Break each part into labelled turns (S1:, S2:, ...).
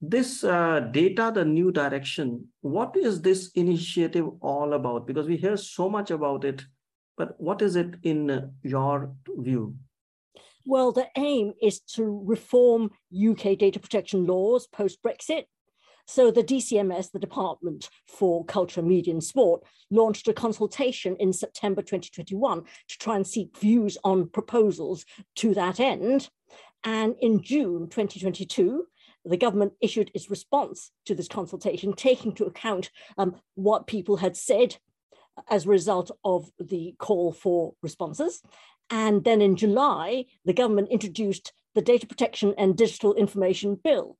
S1: this uh, data, the new direction, what is this initiative all about? Because we hear so much about it, but what is it in your view?
S2: Well, the aim is to reform UK data protection laws post Brexit. So the DCMS, the Department for Culture, Media and Sport, launched a consultation in September 2021 to try and seek views on proposals to that end. And in June 2022, the government issued its response to this consultation, taking into account um, what people had said as a result of the call for responses. And then in July, the government introduced the Data Protection and Digital Information Bill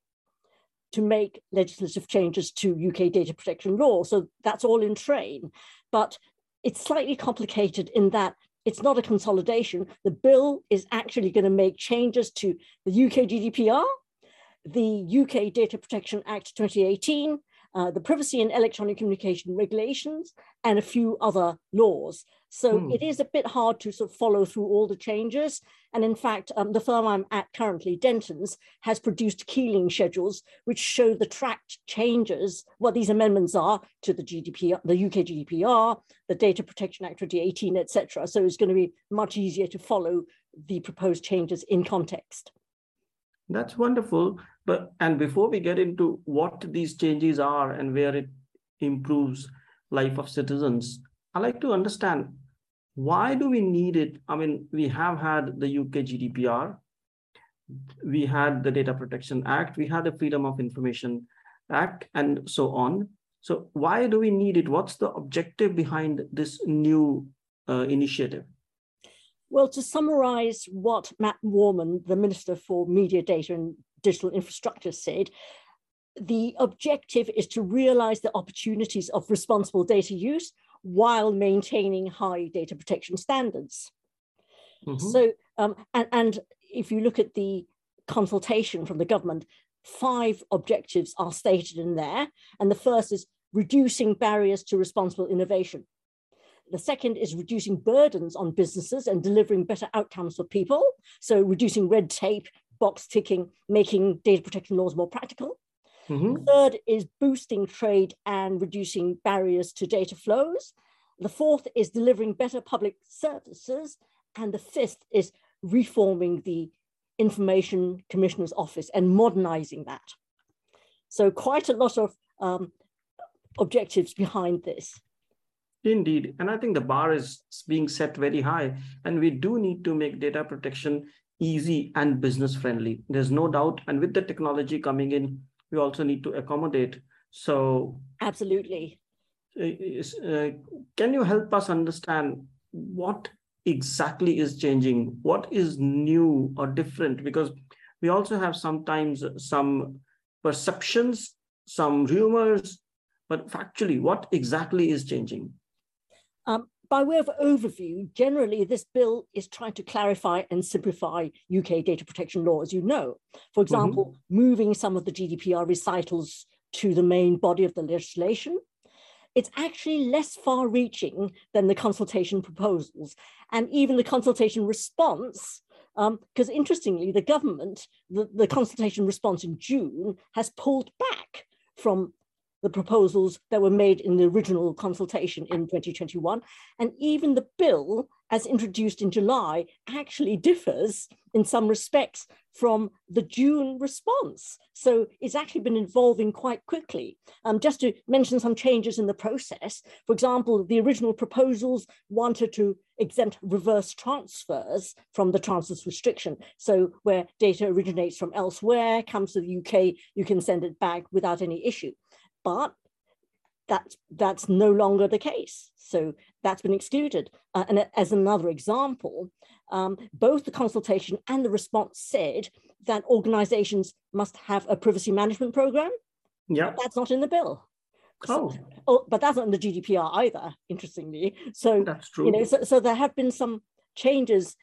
S2: to make legislative changes to UK data protection law. So that's all in train. But it's slightly complicated in that it's not a consolidation. The bill is actually going to make changes to the UK GDPR, the UK Data Protection Act 2018, uh, the Privacy and Electronic Communication Regulations, and a few other laws. So hmm. it is a bit hard to sort of follow through all the changes. And in fact, um, the firm I'm at currently, Dentons, has produced Keeling schedules which show the tracked changes, what these amendments are to the GDPR, the UK GDPR, the Data Protection Act 2018, etc. So it's going to be much easier to follow the proposed changes in context.
S1: That's wonderful. But and before we get into what these changes are and where it improves life of citizens, I like to understand why do we need it? I mean, we have had the UK GDPR, we had the Data Protection Act, we had the Freedom of Information Act, and so on. So why do we need it? What's the objective behind this new uh, initiative?
S2: Well, to summarize what Matt Warman, the Minister for Media, Data and Digital Infrastructure, said, the objective is to realize the opportunities of responsible data use while maintaining high data protection standards. Mm-hmm. So, um, and, and if you look at the consultation from the government, five objectives are stated in there. And the first is reducing barriers to responsible innovation. The second is reducing burdens on businesses and delivering better outcomes for people. So reducing red tape, box ticking, making data protection laws more practical. Mm-hmm. Third is boosting trade and reducing barriers to data flows. The fourth is delivering better public services. And the fifth is reforming the Information Commissioner's Office and modernizing that. So quite a lot of um, objectives behind this.
S1: Indeed. And I think the bar is being set very high. And we do need to make data protection easy and business friendly. There's no doubt. And with the technology coming in, we also need to accommodate. So,
S2: absolutely.
S1: Uh, can you help us understand what exactly is changing? What is new or different? Because we also have sometimes some perceptions, some rumors, but factually, what exactly is changing?
S2: Um, by way of overview, generally this bill is trying to clarify and simplify UK data protection law, as you know. For mm-hmm. example, mm-hmm. moving some of the GDPR recitals to the main body of the legislation. It's actually less far reaching than the consultation proposals. And even the consultation response because um, interestingly, the government, the, the consultation response in June has pulled back from the proposals that were made in the original consultation in 2021. And even the bill, as introduced in July, actually differs in some respects from the June response. So it's actually been evolving quite quickly. Um, just to mention some changes in the process, for example, the original proposals wanted to exempt reverse transfers from the transfers restriction. So where data originates from elsewhere, comes to the UK, you can send it back without any issue but that's that's no longer the case. So that's been excluded. Uh, and as another example, um, both the consultation and the response said that organizations must have a privacy management program.
S1: Yeah.
S2: That's not in the bill.
S1: Oh.
S2: So, oh, but that's not in the GDPR either, interestingly. So
S1: that's true.
S2: You know, so, so there have been some changes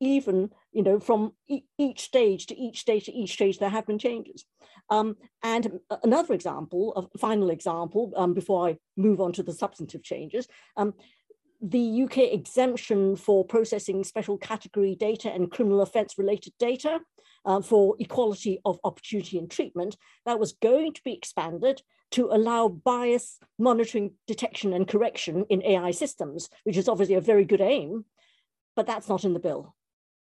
S2: even you know from e- each stage to each stage to each stage there have been changes um, and another example a final example um, before i move on to the substantive changes um, the uk exemption for processing special category data and criminal offence related data uh, for equality of opportunity and treatment that was going to be expanded to allow bias monitoring, detection, and correction in AI systems, which is obviously a very good aim, but that's not in the bill.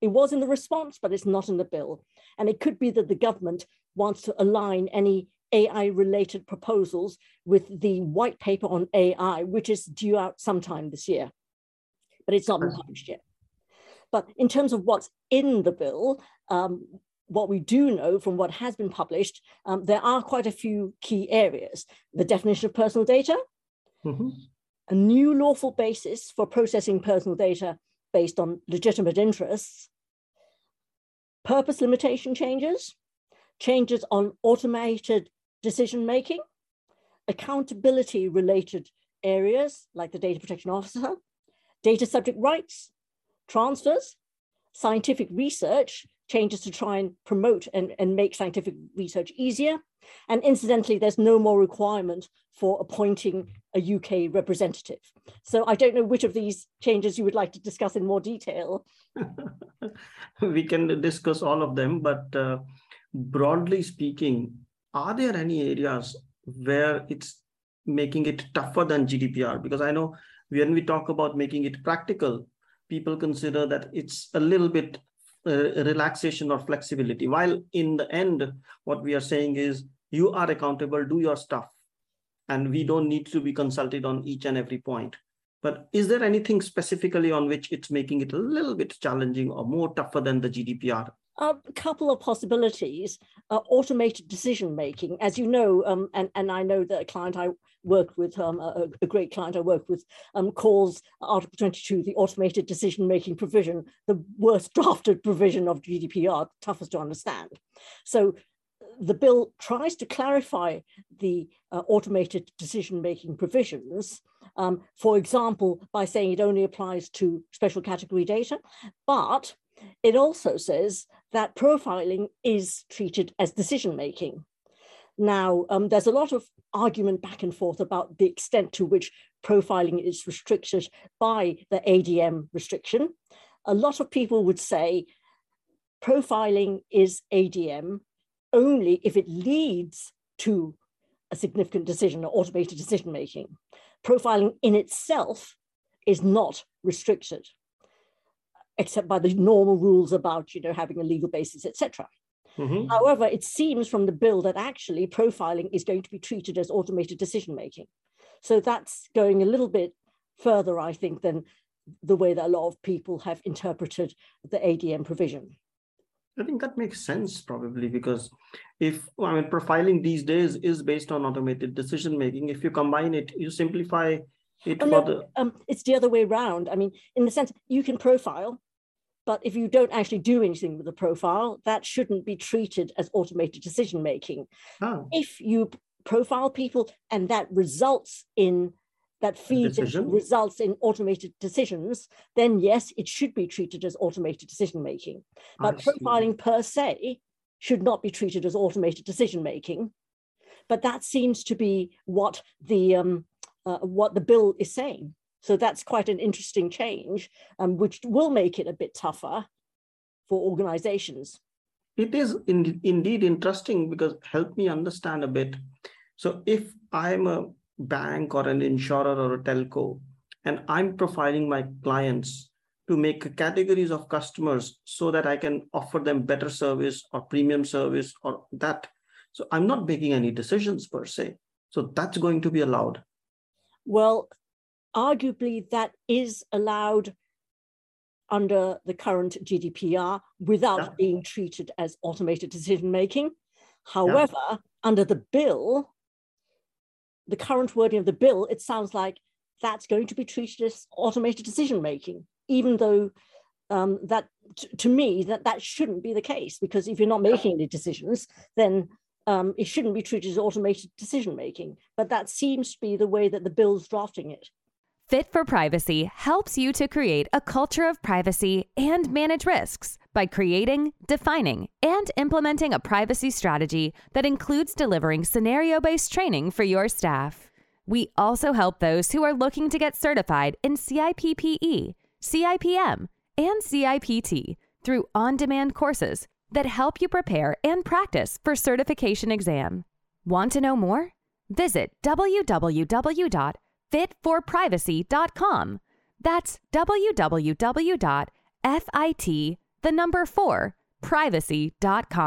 S2: It was in the response, but it's not in the bill. And it could be that the government wants to align any AI related proposals with the white paper on AI, which is due out sometime this year, but it's not been published yet. But in terms of what's in the bill, um, what we do know from what has been published, um, there are quite a few key areas. The definition of personal data, mm-hmm. a new lawful basis for processing personal data based on legitimate interests, purpose limitation changes, changes on automated decision making, accountability related areas like the data protection officer, data subject rights, transfers, scientific research, changes to try and promote and, and make scientific research easier. And incidentally, there's no more requirement for appointing a UK representative. So I don't know which of these changes you would like to discuss in more detail.
S1: we can discuss all of them, but uh, broadly speaking, are there any areas where it's making it tougher than GDPR? Because I know when we talk about making it practical, people consider that it's a little bit uh, relaxation or flexibility. While in the end, what we are saying is you are accountable, do your stuff, and we don't need to be consulted on each and every point. But is there anything specifically on which it's making it a little bit challenging or more tougher than the GDPR?
S2: A couple of possibilities. Uh, automated decision making, as you know, um, and, and I know that a client I work with, um, a, a, great client I work with, um, calls Article 22 the automated decision making provision the worst drafted provision of GDPR, toughest to understand. So the bill tries to clarify the uh, automated decision making provisions. Um, for example, by saying it only applies to special category data, but it also says that profiling is treated as decision making. Now, um, there's a lot of argument back and forth about the extent to which profiling is restricted by the ADM restriction. A lot of people would say profiling is ADM only if it leads to a significant decision or automated decision making. Profiling in itself is not restricted except by the normal rules about you know having a legal basis etc mm-hmm. however it seems from the bill that actually profiling is going to be treated as automated decision making so that's going a little bit further i think than the way that a lot of people have interpreted the adm provision
S1: I think that makes sense probably because if I mean profiling these days is based on automated decision making. If you combine it, you simplify it oh,
S2: no, the... um, it's the other way around. I mean, in the sense you can profile, but if you don't actually do anything with the profile, that shouldn't be treated as automated decision making. Oh. If you profile people and that results in that feeds results in automated decisions, then yes, it should be treated as automated decision making. But profiling per se should not be treated as automated decision making. But that seems to be what the um, uh, what the bill is saying. So that's quite an interesting change, um, which will make it a bit tougher for organizations.
S1: It is in, indeed interesting because help me understand a bit. So if I'm a bank or an insurer or a telco, and I'm profiling my clients to make categories of customers so that I can offer them better service or premium service or that. So I'm not making any decisions per se. So that's going to be allowed.
S2: Well, arguably that is allowed under the current GDPR without yeah. being treated as automated decision making. However, yeah. under the bill, the current wording of the bill, it sounds like that's going to be treated as automated decision making, even though um, that t- to me that that shouldn't be the case because if you're not making any decisions, then um, it shouldn't be treated as automated decision making. But that seems to be the way that the bill's drafting it.
S3: Fit for Privacy helps you to create a culture of privacy and manage risks by creating, defining, and implementing a privacy strategy that includes delivering scenario based training for your staff. We also help those who are looking to get certified in CIPPE, CIPM, and CIPT through on demand courses, that help you prepare and practice for certification exam. Want to know more? Visit www.fitforprivacy.com. That's www.fit the number 4 privacy.com.